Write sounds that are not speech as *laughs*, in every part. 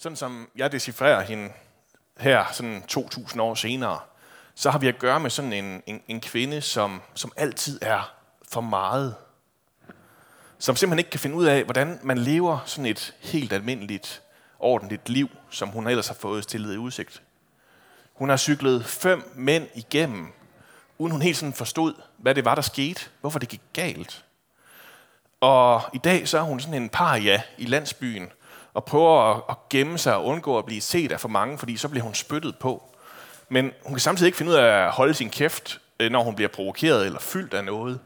sådan som jeg decifrerer hende her, sådan 2000 år senere, så har vi at gøre med sådan en, en, en kvinde, som, som altid er for meget. Som simpelthen ikke kan finde ud af, hvordan man lever sådan et helt almindeligt, ordentligt liv, som hun ellers har fået stillet i udsigt. Hun har cyklet fem mænd igennem, uden hun helt sådan forstod, hvad det var, der skete, hvorfor det gik galt. Og i dag så er hun sådan en paria i landsbyen, og prøver at, at gemme sig og undgå at blive set af for mange, fordi så bliver hun spyttet på. Men hun kan samtidig ikke finde ud af at holde sin kæft, øh, når hun bliver provokeret eller fyldt af noget.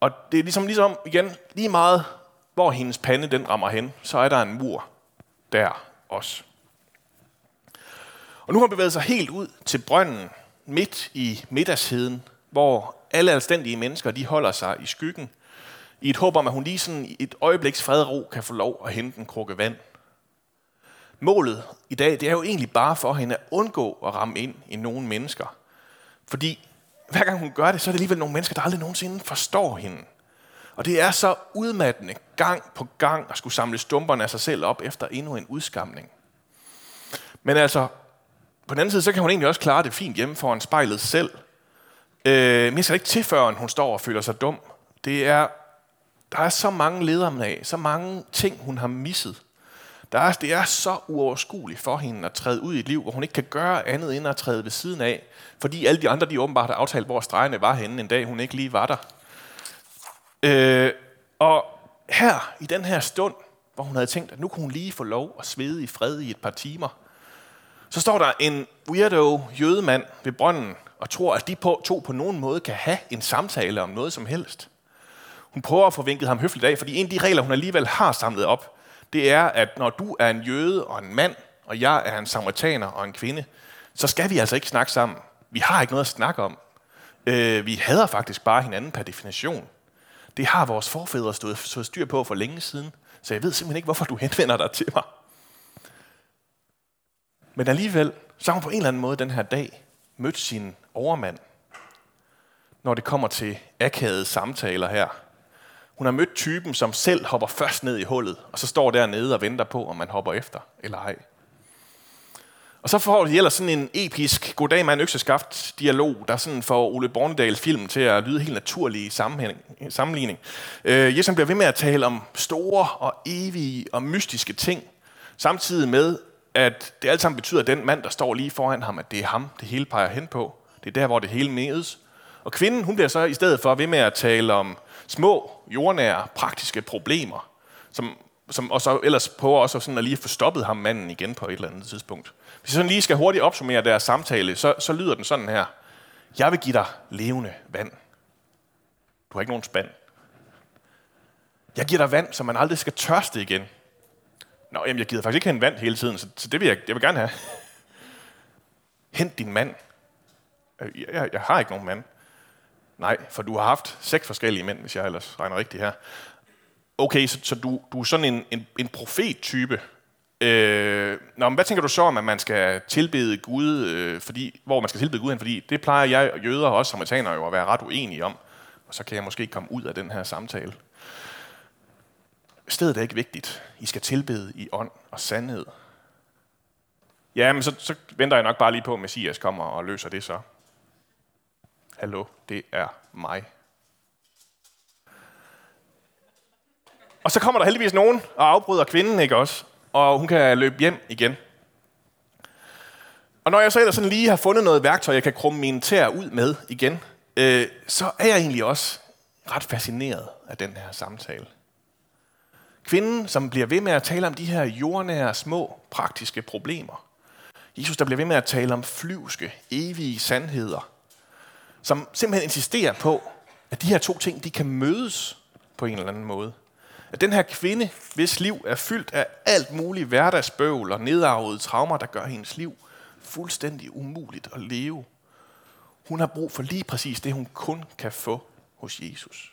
Og det er ligesom, ligesom igen, lige meget, hvor hendes pande den rammer hen, så er der en mur der også. Og nu har hun bevæget sig helt ud til brønden, midt i middagsheden, hvor alle anstændige mennesker de holder sig i skyggen, i et håb om, at hun lige sådan i et øjebliks fred og ro kan få lov at hente en krukke vand. Målet i dag, det er jo egentlig bare for hende at undgå at ramme ind i nogle mennesker. Fordi hver gang hun gør det, så er det alligevel nogle mennesker, der aldrig nogensinde forstår hende. Og det er så udmattende gang på gang at skulle samle stumperne af sig selv op efter endnu en udskamning. Men altså, på den anden side, så kan hun egentlig også klare det fint hjemme foran spejlet selv. Øh, men jeg skal ikke til, før hun står og føler sig dum. Det er, der er så mange ledere af, så mange ting, hun har misset. Der er, det er så uoverskueligt for hende at træde ud i et liv, hvor hun ikke kan gøre andet end at træde ved siden af, fordi alle de andre, de åbenbart har aftalt, hvor stregene var henne en dag, hun ikke lige var der. Øh, og her, i den her stund, hvor hun havde tænkt, at nu kunne hun lige få lov at svede i fred i et par timer, så står der en weirdo jødemand ved brønden og tror, at de på, to på nogen måde kan have en samtale om noget som helst. Hun prøver at få vinket ham høfligt af, fordi en af de regler, hun alligevel har samlet op, det er, at når du er en jøde og en mand, og jeg er en samaritaner og en kvinde, så skal vi altså ikke snakke sammen. Vi har ikke noget at snakke om. Øh, vi hader faktisk bare hinanden per definition. Det har vores forfædre stået, stået styr på for længe siden, så jeg ved simpelthen ikke, hvorfor du henvender dig til mig. Men alligevel, så har hun på en eller anden måde den her dag mødt sin overmand, når det kommer til akavede samtaler her. Hun har mødt typen, som selv hopper først ned i hullet, og så står dernede og venter på, om man hopper efter eller ej. Og så får de ellers sådan en episk goddag mand økseskaft dialog, der sådan får Ole Bornedals film til at lyde helt naturlig i sammenligning. Øh, Jesus bliver ved med at tale om store og evige og mystiske ting, samtidig med, at det alt sammen betyder, at den mand, der står lige foran ham, at det er ham, det hele peger hen på. Det er der, hvor det hele medes. Og kvinden, hun bliver så i stedet for ved med at tale om små, jordnære, praktiske problemer, som, som, og så ellers prøver også sådan at lige få stoppet ham manden igen på et eller andet tidspunkt. Hvis jeg sådan lige skal hurtigt opsummere deres samtale, så, så lyder den sådan her. Jeg vil give dig levende vand. Du har ikke nogen spand. Jeg giver dig vand, så man aldrig skal tørste igen. Nå, jamen, jeg gider faktisk ikke hente en vand hele tiden, så, så det vil jeg, jeg vil gerne have. Hent din mand. Øh, jeg, jeg, jeg har ikke nogen mand. Nej, for du har haft seks forskellige mænd, hvis jeg ellers regner rigtigt her. Okay, så, så du, du er sådan en, en, en profet-type. Øh, nå, men hvad tænker du så om, at man skal tilbede Gud, øh, fordi, hvor man skal tilbede Gud hen? Fordi det plejer jeg og jøder og også samaritaner jo at være ret uenige om. Og så kan jeg måske komme ud af den her samtale. Stedet er ikke vigtigt. I skal tilbede i ånd og sandhed. Ja, men så, så venter jeg nok bare lige på, at Messias kommer og løser det så. Hallo, det er mig. Og så kommer der heldigvis nogen og afbryder kvinden, ikke også? Og hun kan løbe hjem igen. Og når jeg så ellers sådan lige har fundet noget værktøj, jeg kan krumme mine tæer ud med igen, øh, så er jeg egentlig også ret fascineret af den her samtale. Kvinden, som bliver ved med at tale om de her jordnære, små, praktiske problemer. Jesus, der bliver ved med at tale om flyvske, evige sandheder, som simpelthen insisterer på, at de her to ting, de kan mødes på en eller anden måde. At den her kvinde, hvis liv er fyldt af alt muligt hverdagsbøvl og nedarvede traumer, der gør hendes liv fuldstændig umuligt at leve. Hun har brug for lige præcis det, hun kun kan få hos Jesus.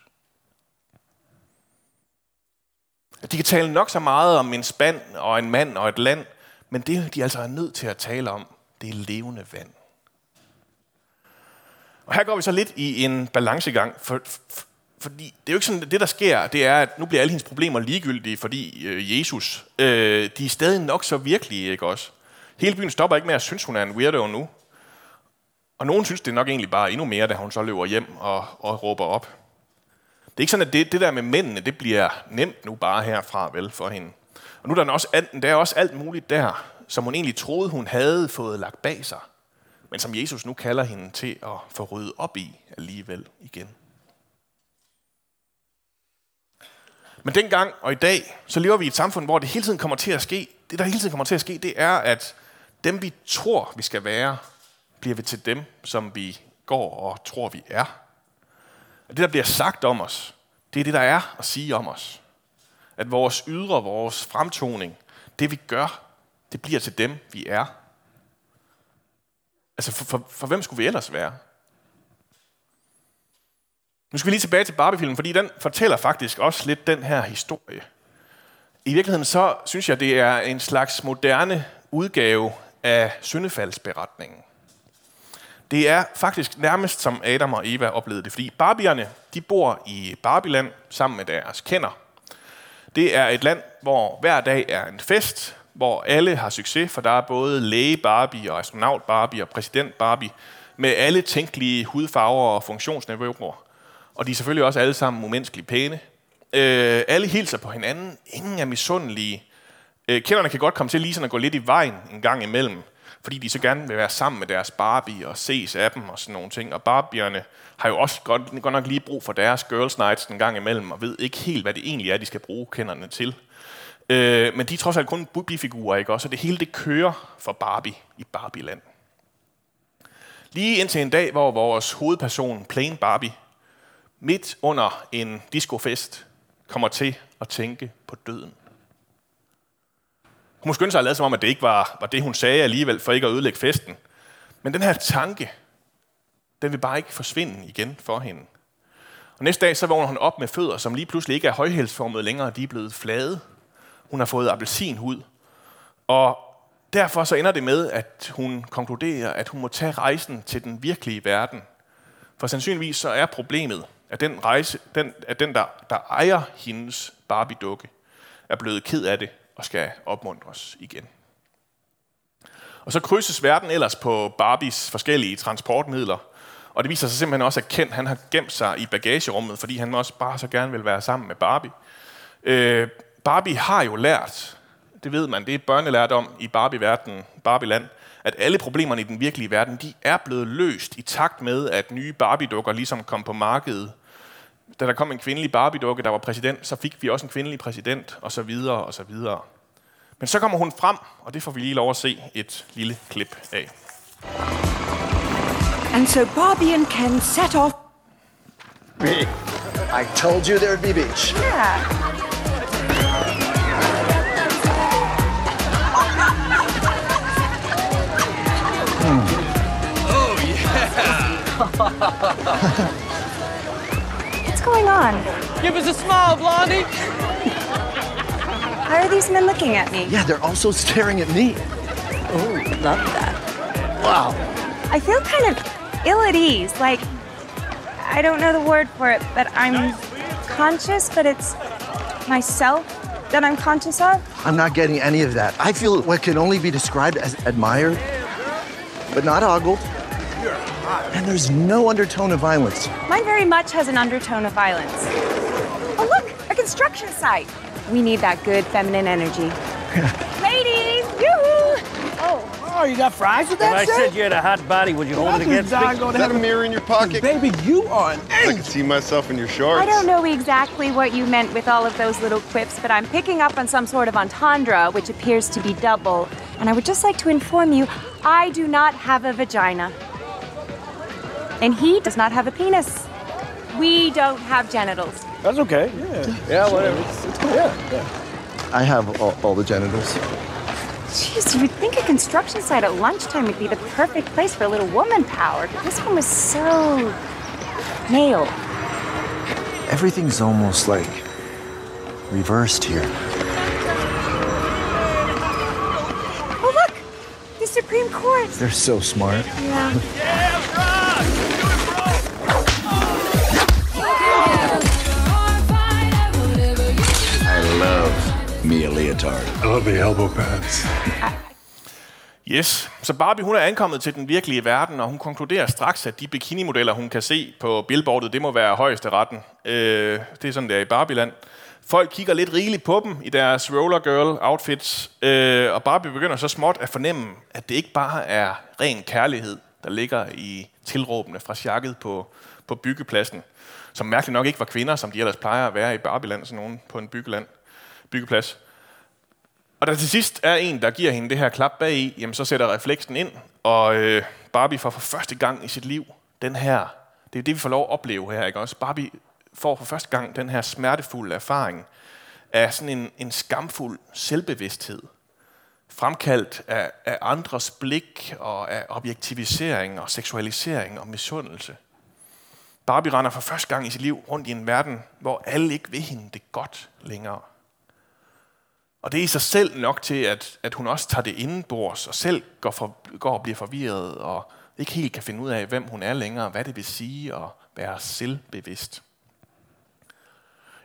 At de kan tale nok så meget om en spand og en mand og et land, men det, de altså er nødt til at tale om, det er levende vand. Og her går vi så lidt i en balancegang, for, fordi det er jo ikke sådan, det der sker, det er, at nu bliver alle hendes problemer ligegyldige, fordi øh, Jesus, øh, de er stadig nok så virkelige, ikke også? Hele byen stopper ikke med at synes, hun er en weirdo nu. Og nogen synes det nok egentlig bare endnu mere, da hun så løber hjem og, og råber op. Det er ikke sådan, at det, det der med mændene, det bliver nemt nu bare herfra, vel, for hende. Og nu er der, også, der er også alt muligt der, som hun egentlig troede, hun havde fået lagt bag sig, men som Jesus nu kalder hende til at få ryddet op i alligevel igen. Men dengang og i dag, så lever vi i et samfund, hvor det hele tiden kommer til at ske. Det, der hele tiden kommer til at ske, det er, at dem, vi tror, vi skal være, bliver vi til dem, som vi går og tror, vi er. At det, der bliver sagt om os, det er det, der er at sige om os. At vores ydre, vores fremtoning, det vi gør, det bliver til dem, vi er. Altså, for, for, for hvem skulle vi ellers være? Nu skal vi lige tilbage til Barbie-filmen, fordi den fortæller faktisk også lidt den her historie. I virkeligheden så synes jeg, det er en slags moderne udgave af syndefaldsberetningen. Det er faktisk nærmest som Adam og Eva oplevede det, fordi Barbierne, de bor i Barbieland sammen med deres kender. Det er et land, hvor hver dag er en fest, hvor alle har succes, for der er både læge Barbie og astronaut Barbie og præsident Barbie, med alle tænkelige hudfarver og funktionsniveauer. Og de er selvfølgelig også alle sammen umenneskeligt pæne. Øh, alle hilser på hinanden. Ingen er misundelige. Øh, kenderne kan godt komme til lige sådan at gå lidt i vejen en gang imellem, fordi de så gerne vil være sammen med deres Barbie og ses af dem og sådan nogle ting. Og Barbierne har jo også godt, godt nok lige brug for deres girls nights en gang imellem, og ved ikke helt, hvad det egentlig er, de skal bruge kenderne til. Øh, men de er trods alt kun bifigurer, ikke også? Og det hele det kører for Barbie i Barbieland. Lige indtil en dag, hvor vores hovedperson, Plain Barbie, midt under en discofest, kommer til at tænke på døden. Hun må skynde sig at lade som om, at det ikke var, var det, hun sagde alligevel, for ikke at ødelægge festen. Men den her tanke, den vil bare ikke forsvinde igen for hende. Og næste dag, så vågner hun op med fødder, som lige pludselig ikke er højhælsformede længere, de er blevet flade. Hun har fået appelsinhud. Og derfor så ender det med, at hun konkluderer, at hun må tage rejsen til den virkelige verden. For sandsynligvis så er problemet, at den, rejse, den, at den der, der ejer hendes Barbie-dukke, er blevet ked af det og skal opmuntres igen. Og så krydses verden ellers på Barbies forskellige transportmidler, og det viser sig simpelthen også, at Ken han har gemt sig i bagagerummet, fordi han også bare så gerne vil være sammen med Barbie. Øh, Barbie har jo lært, det ved man, det er børnelærdom i Barbie-verden, Barbie-land, at alle problemerne i den virkelige verden, de er blevet løst i takt med, at nye Barbie-dukker ligesom kom på markedet. Da der kom en kvindelig Barbie-dukke, der var præsident, så fik vi også en kvindelig præsident, og så videre, og så videre. Men så kommer hun frem, og det får vi lige lov at se et lille klip af. And so Barbie and Ken set off. I told you there'd be beach. Yeah. What's going on? Give us a smile, Blondie. Why are these men looking at me? Yeah, they're also staring at me. Oh, love that. Wow. I feel kind of ill at ease. Like, I don't know the word for it, but I'm conscious, but it's myself that I'm conscious of. I'm not getting any of that. I feel what can only be described as admired, but not ogled. And there's no undertone of violence. Mine very much has an undertone of violence. Oh, look, a construction site. We need that good feminine energy. *laughs* Ladies, yoo Oh, Oh, you got fries with If that I shit? said you had a hot body, would you hold it against me? Is Is that a mirror in your pocket? Baby, you are an I can see myself in your shorts. I don't know exactly what you meant with all of those little quips, but I'm picking up on some sort of entendre, which appears to be double. And I would just like to inform you I do not have a vagina. And he does not have a penis. We don't have genitals. That's okay. Yeah. Yeah, whatever. I have all, all the genitals. Jeez, you would think a construction site at lunchtime would be the perfect place for a little woman power, but this one was so male. Everything's almost like reversed here. Oh, look! The Supreme Court! They're so smart. Yeah. *laughs* leotard. I elbow pads. Yes, så Barbie hun er ankommet til den virkelige verden, og hun konkluderer straks, at de bikini-modeller, hun kan se på billboardet, det må være højeste retten. Øh, det er sådan, det er i Barbieland. Folk kigger lidt rigeligt på dem i deres roller girl outfits, øh, og Barbie begynder så småt at fornemme, at det ikke bare er ren kærlighed, der ligger i tilråbene fra sjakket på, på byggepladsen, som mærkeligt nok ikke var kvinder, som de ellers plejer at være i Barbieland, sådan nogen på en byggeland, byggeplads. Og der til sidst er en, der giver hende det her klap bag i, jamen så sætter refleksen ind, og øh, Barbie får for første gang i sit liv den her, det er det, vi får lov at opleve her, ikke også? Barbie får for første gang den her smertefulde erfaring af sådan en, en skamfuld selvbevidsthed, fremkaldt af, af andres blik og af objektivisering og seksualisering og misundelse. Barbie render for første gang i sit liv rundt i en verden, hvor alle ikke vil hende det godt længere. Og det er i sig selv nok til, at, at hun også tager det indenbords og selv går, for, går og bliver forvirret og ikke helt kan finde ud af, hvem hun er længere, hvad det vil sige at være selvbevidst.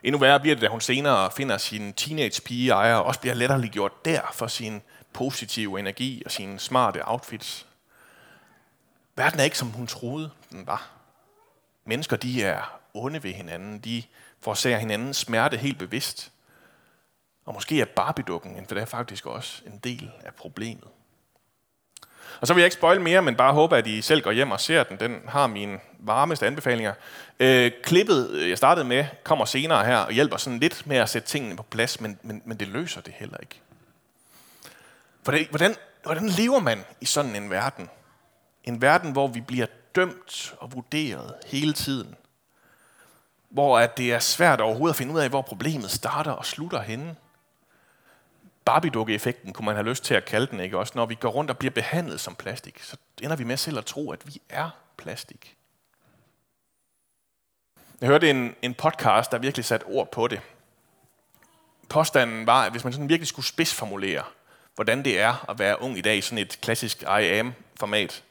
Endnu værre bliver det, da hun senere finder sin teenage-pige ejer og også bliver letterligt gjort der for sin positive energi og sine smarte outfits. Verden er ikke, som hun troede, den var. Mennesker, de er onde ved hinanden. De forsager hinandens smerte helt bevidst. Og måske er Barbie-dukken, for det er faktisk også en del af problemet. Og så vil jeg ikke spoil mere, men bare håbe, at I selv går hjem og ser den. Den har mine varmeste anbefalinger. Øh, klippet, øh, jeg startede med, kommer senere her og hjælper sådan lidt med at sætte tingene på plads, men, men, men det løser det heller ikke. For det, hvordan, hvordan lever man i sådan en verden? En verden, hvor vi bliver dømt og vurderet hele tiden. Hvor at det er svært overhovedet at finde ud af, hvor problemet starter og slutter henne. Barbie-dukke-effekten kunne man have lyst til at kalde den, ikke også? Når vi går rundt og bliver behandlet som plastik, så ender vi med selv at tro, at vi er plastik. Jeg hørte en, en podcast, der virkelig satte ord på det. Påstanden var, at hvis man sådan virkelig skulle spidsformulere, hvordan det er at være ung i dag i sådan et klassisk I am-format,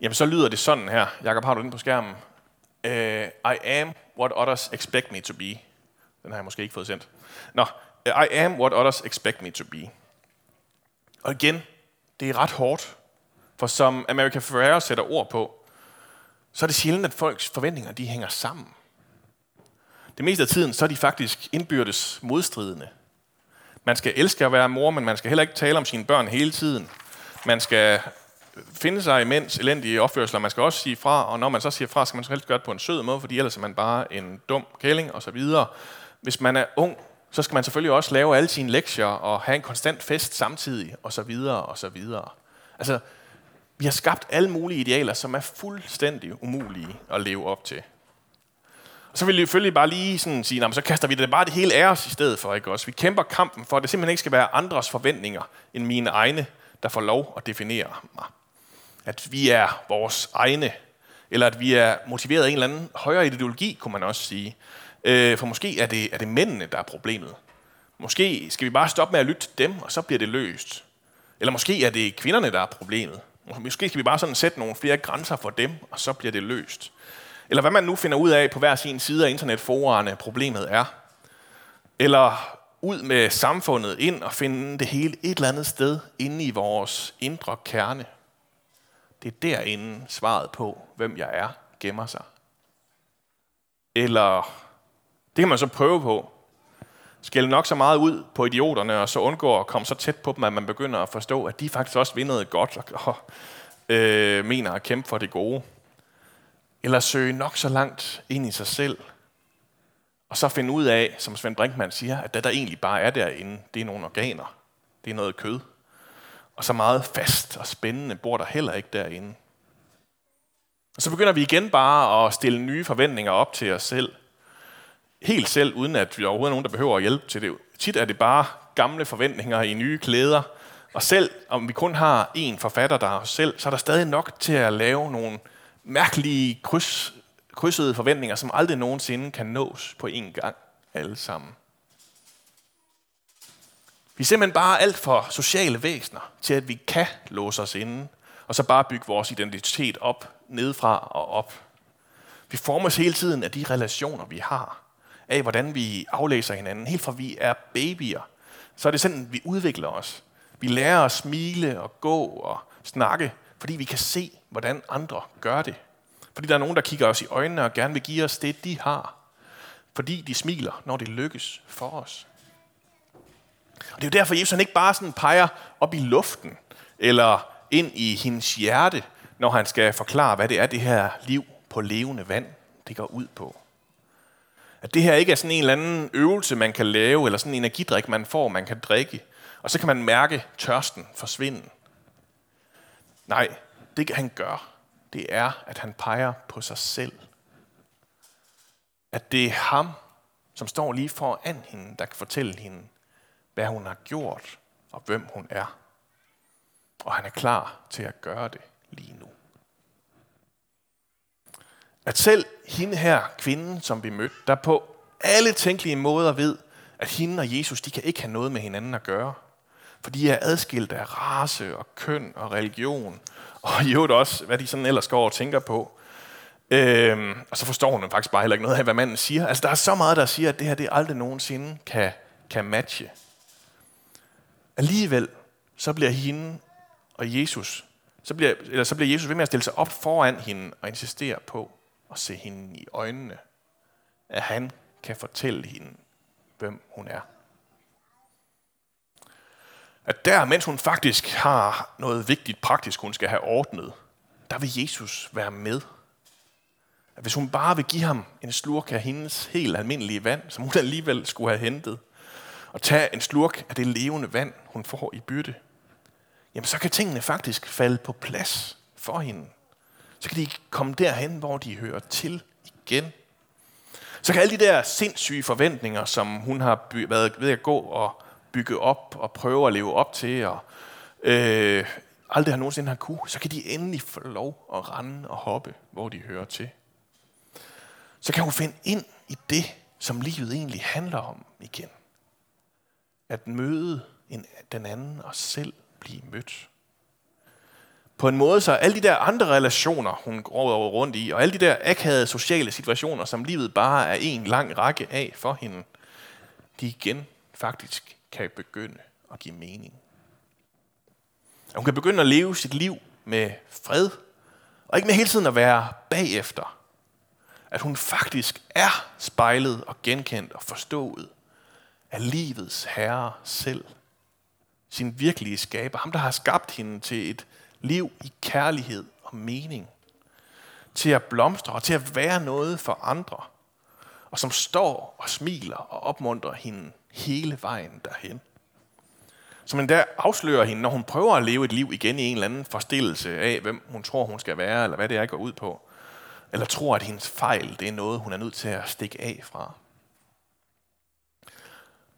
jamen så lyder det sådan her. Jakob, har du den på skærmen? Uh, I am what others expect me to be. Den har jeg måske ikke fået sendt. Nå, i am what others expect me to be. Og igen, det er ret hårdt. For som America Ferrera sætter ord på, så er det sjældent, at folks forventninger de hænger sammen. Det meste af tiden, så er de faktisk indbyrdes modstridende. Man skal elske at være mor, men man skal heller ikke tale om sine børn hele tiden. Man skal finde sig imens elendige opførsler. Man skal også sige fra, og når man så siger fra, skal man så helst gøre det på en sød måde, fordi ellers er man bare en dum kælling og så videre. Hvis man er ung, så skal man selvfølgelig også lave alle sine lektier og have en konstant fest samtidig, og så videre, og så videre. Altså, vi har skabt alle mulige idealer, som er fuldstændig umulige at leve op til. Og så vil vi selvfølgelig bare lige sådan sige, så kaster vi det bare det hele af os i stedet for, ikke også? Vi kæmper kampen for, at det simpelthen ikke skal være andres forventninger end mine egne, der får lov at definere mig. At vi er vores egne, eller at vi er motiveret af en eller anden højere ideologi, kunne man også sige. Øh, for måske er det, er det mændene, der er problemet. Måske skal vi bare stoppe med at lytte til dem, og så bliver det løst. Eller måske er det kvinderne, der er problemet. Måske skal vi bare sådan sætte nogle flere grænser for dem, og så bliver det løst. Eller hvad man nu finder ud af på hver sin side af internetforerne, problemet er. Eller ud med samfundet ind og finde det hele et eller andet sted inde i vores indre kerne. Det er derinde svaret på, hvem jeg er, gemmer sig. Eller det kan man så prøve på. Skælde nok så meget ud på idioterne, og så undgå at komme så tæt på dem, at man begynder at forstå, at de faktisk også vil noget godt, og, og øh, mener at kæmpe for det gode. Eller søge nok så langt ind i sig selv, og så finde ud af, som Svend Brinkmann siger, at det der egentlig bare er derinde, det er nogle organer. Det er noget kød. Og så meget fast og spændende bor der heller ikke derinde. Og så begynder vi igen bare at stille nye forventninger op til os selv – helt selv, uden at vi overhovedet er nogen, der behøver at hjælpe til det. Tit er det bare gamle forventninger i nye klæder. Og selv om vi kun har én forfatter, der er os selv, så er der stadig nok til at lave nogle mærkelige kryds, krydsede forventninger, som aldrig nogensinde kan nås på én gang alle sammen. Vi er simpelthen bare alt for sociale væsener til, at vi kan låse os inde, og så bare bygge vores identitet op, nedfra og op. Vi formes hele tiden af de relationer, vi har af, hvordan vi aflæser hinanden, helt fra vi er babyer. så er det sådan, vi udvikler os. Vi lærer at smile og gå og snakke, fordi vi kan se, hvordan andre gør det. Fordi der er nogen, der kigger os i øjnene og gerne vil give os det, de har. Fordi de smiler, når det lykkes for os. Og det er jo derfor, Jesus han ikke bare sådan peger op i luften, eller ind i hendes hjerte, når han skal forklare, hvad det er, det her liv på levende vand, det går ud på. At det her ikke er sådan en eller anden øvelse, man kan lave, eller sådan en energidrik, man får, man kan drikke, og så kan man mærke tørsten forsvinde. Nej, det han gør, det er, at han peger på sig selv. At det er ham, som står lige foran hende, der kan fortælle hende, hvad hun har gjort og hvem hun er. Og han er klar til at gøre det lige nu. At selv hende her, kvinden, som vi mødte, der på alle tænkelige måder ved, at hende og Jesus, de kan ikke have noget med hinanden at gøre. For de er adskilt af race og køn og religion. Og i øvrigt også, hvad de sådan ellers går og tænker på. Øhm, og så forstår hun faktisk bare heller ikke noget af, hvad manden siger. Altså, der er så meget, der siger, at det her det aldrig nogensinde kan, kan matche. Alligevel, så bliver hende og Jesus, så bliver, eller så bliver Jesus ved med at stille sig op foran hende og insistere på og se hende i øjnene. At han kan fortælle hende, hvem hun er. At der, mens hun faktisk har noget vigtigt praktisk, hun skal have ordnet, der vil Jesus være med. At hvis hun bare vil give ham en slurk af hendes helt almindelige vand, som hun alligevel skulle have hentet, og tage en slurk af det levende vand, hun får i bytte, jamen så kan tingene faktisk falde på plads for hende. Så kan de komme derhen, hvor de hører til igen. Så kan alle de der sindssyge forventninger, som hun har været ved at gå og bygge op og prøve at leve op til, og øh, aldrig har nogensinde har kunne, så kan de endelig få lov at rende og hoppe, hvor de hører til. Så kan hun finde ind i det, som livet egentlig handler om igen. At møde en, den anden og selv blive mødt. På en måde så alle de der andre relationer, hun går rundt i, og alle de der akavede sociale situationer, som livet bare er en lang række af for hende, de igen faktisk kan begynde at give mening. At hun kan begynde at leve sit liv med fred, og ikke med hele tiden at være bagefter. At hun faktisk er spejlet og genkendt og forstået af livets herre selv. Sin virkelige skaber. Ham, der har skabt hende til et liv i kærlighed og mening. Til at blomstre og til at være noget for andre. Og som står og smiler og opmuntrer hende hele vejen derhen. Som endda afslører hende, når hun prøver at leve et liv igen i en eller anden forstillelse af, hvem hun tror, hun skal være, eller hvad det er, går ud på. Eller tror, at hendes fejl, det er noget, hun er nødt til at stikke af fra.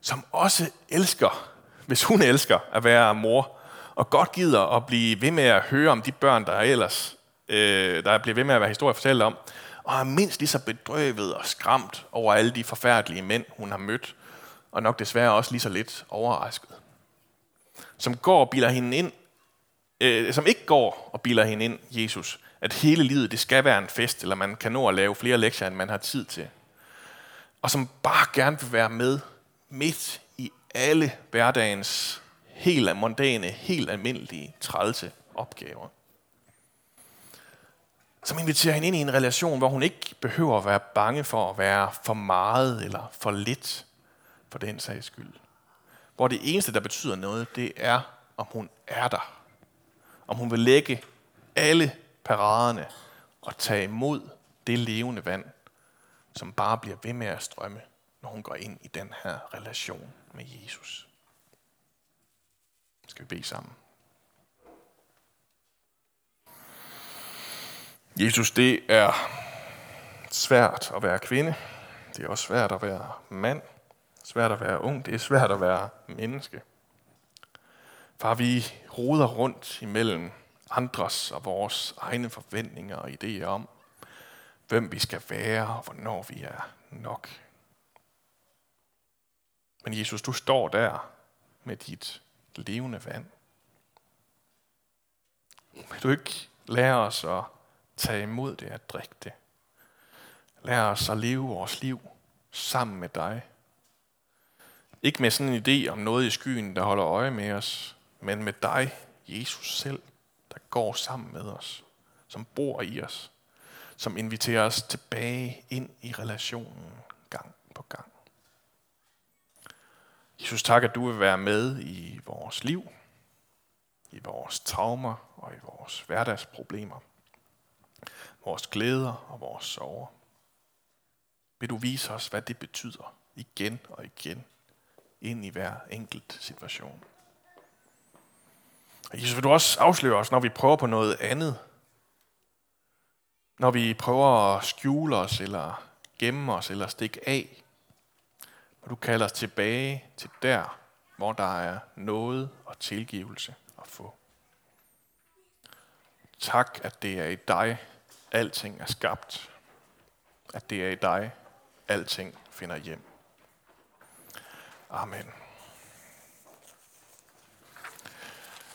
Som også elsker, hvis hun elsker at være mor, og godt gider at blive ved med at høre om de børn, der er ellers, øh, der bliver ved med at være historie fortalt om, og er mindst lige så bedrøvet og skræmt over alle de forfærdelige mænd, hun har mødt, og nok desværre også lige så lidt overrasket. Som går og biler hende ind, øh, som ikke går og biler hende ind, Jesus, at hele livet det skal være en fest, eller man kan nå at lave flere lektier, end man har tid til. Og som bare gerne vil være med midt i alle hverdagens helt mondane, helt almindelige, trælse opgaver. Som inviterer hende ind i en relation, hvor hun ikke behøver at være bange for at være for meget eller for lidt for den sags skyld. Hvor det eneste, der betyder noget, det er, om hun er der. Om hun vil lægge alle paraderne og tage imod det levende vand, som bare bliver ved med at strømme, når hun går ind i den her relation med Jesus. Skal vi bede sammen? Jesus, det er svært at være kvinde. Det er også svært at være mand. Svært at være ung. Det er svært at være menneske. Far, vi roder rundt imellem andres og vores egne forventninger og idéer om, hvem vi skal være og hvornår vi er nok. Men Jesus, du står der med dit levende vand. Vil du ikke lære os at tage imod det at drikke det? Lær os at leve vores liv sammen med dig. Ikke med sådan en idé om noget i skyen, der holder øje med os, men med dig, Jesus selv, der går sammen med os, som bor i os, som inviterer os tilbage ind i relationen gang på gang. Jesus, tak, at du vil være med i vores liv, i vores traumer og i vores hverdagsproblemer, vores glæder og vores sorger. Vil du vise os, hvad det betyder igen og igen ind i hver enkelt situation. Og Jesus, vil du også afsløre os, når vi prøver på noget andet? Når vi prøver at skjule os, eller gemme os, eller stikke af? Og du kalder os tilbage til der, hvor der er noget og tilgivelse at få. Tak, at det er i dig, alting er skabt. At det er i dig, alting finder hjem. Amen.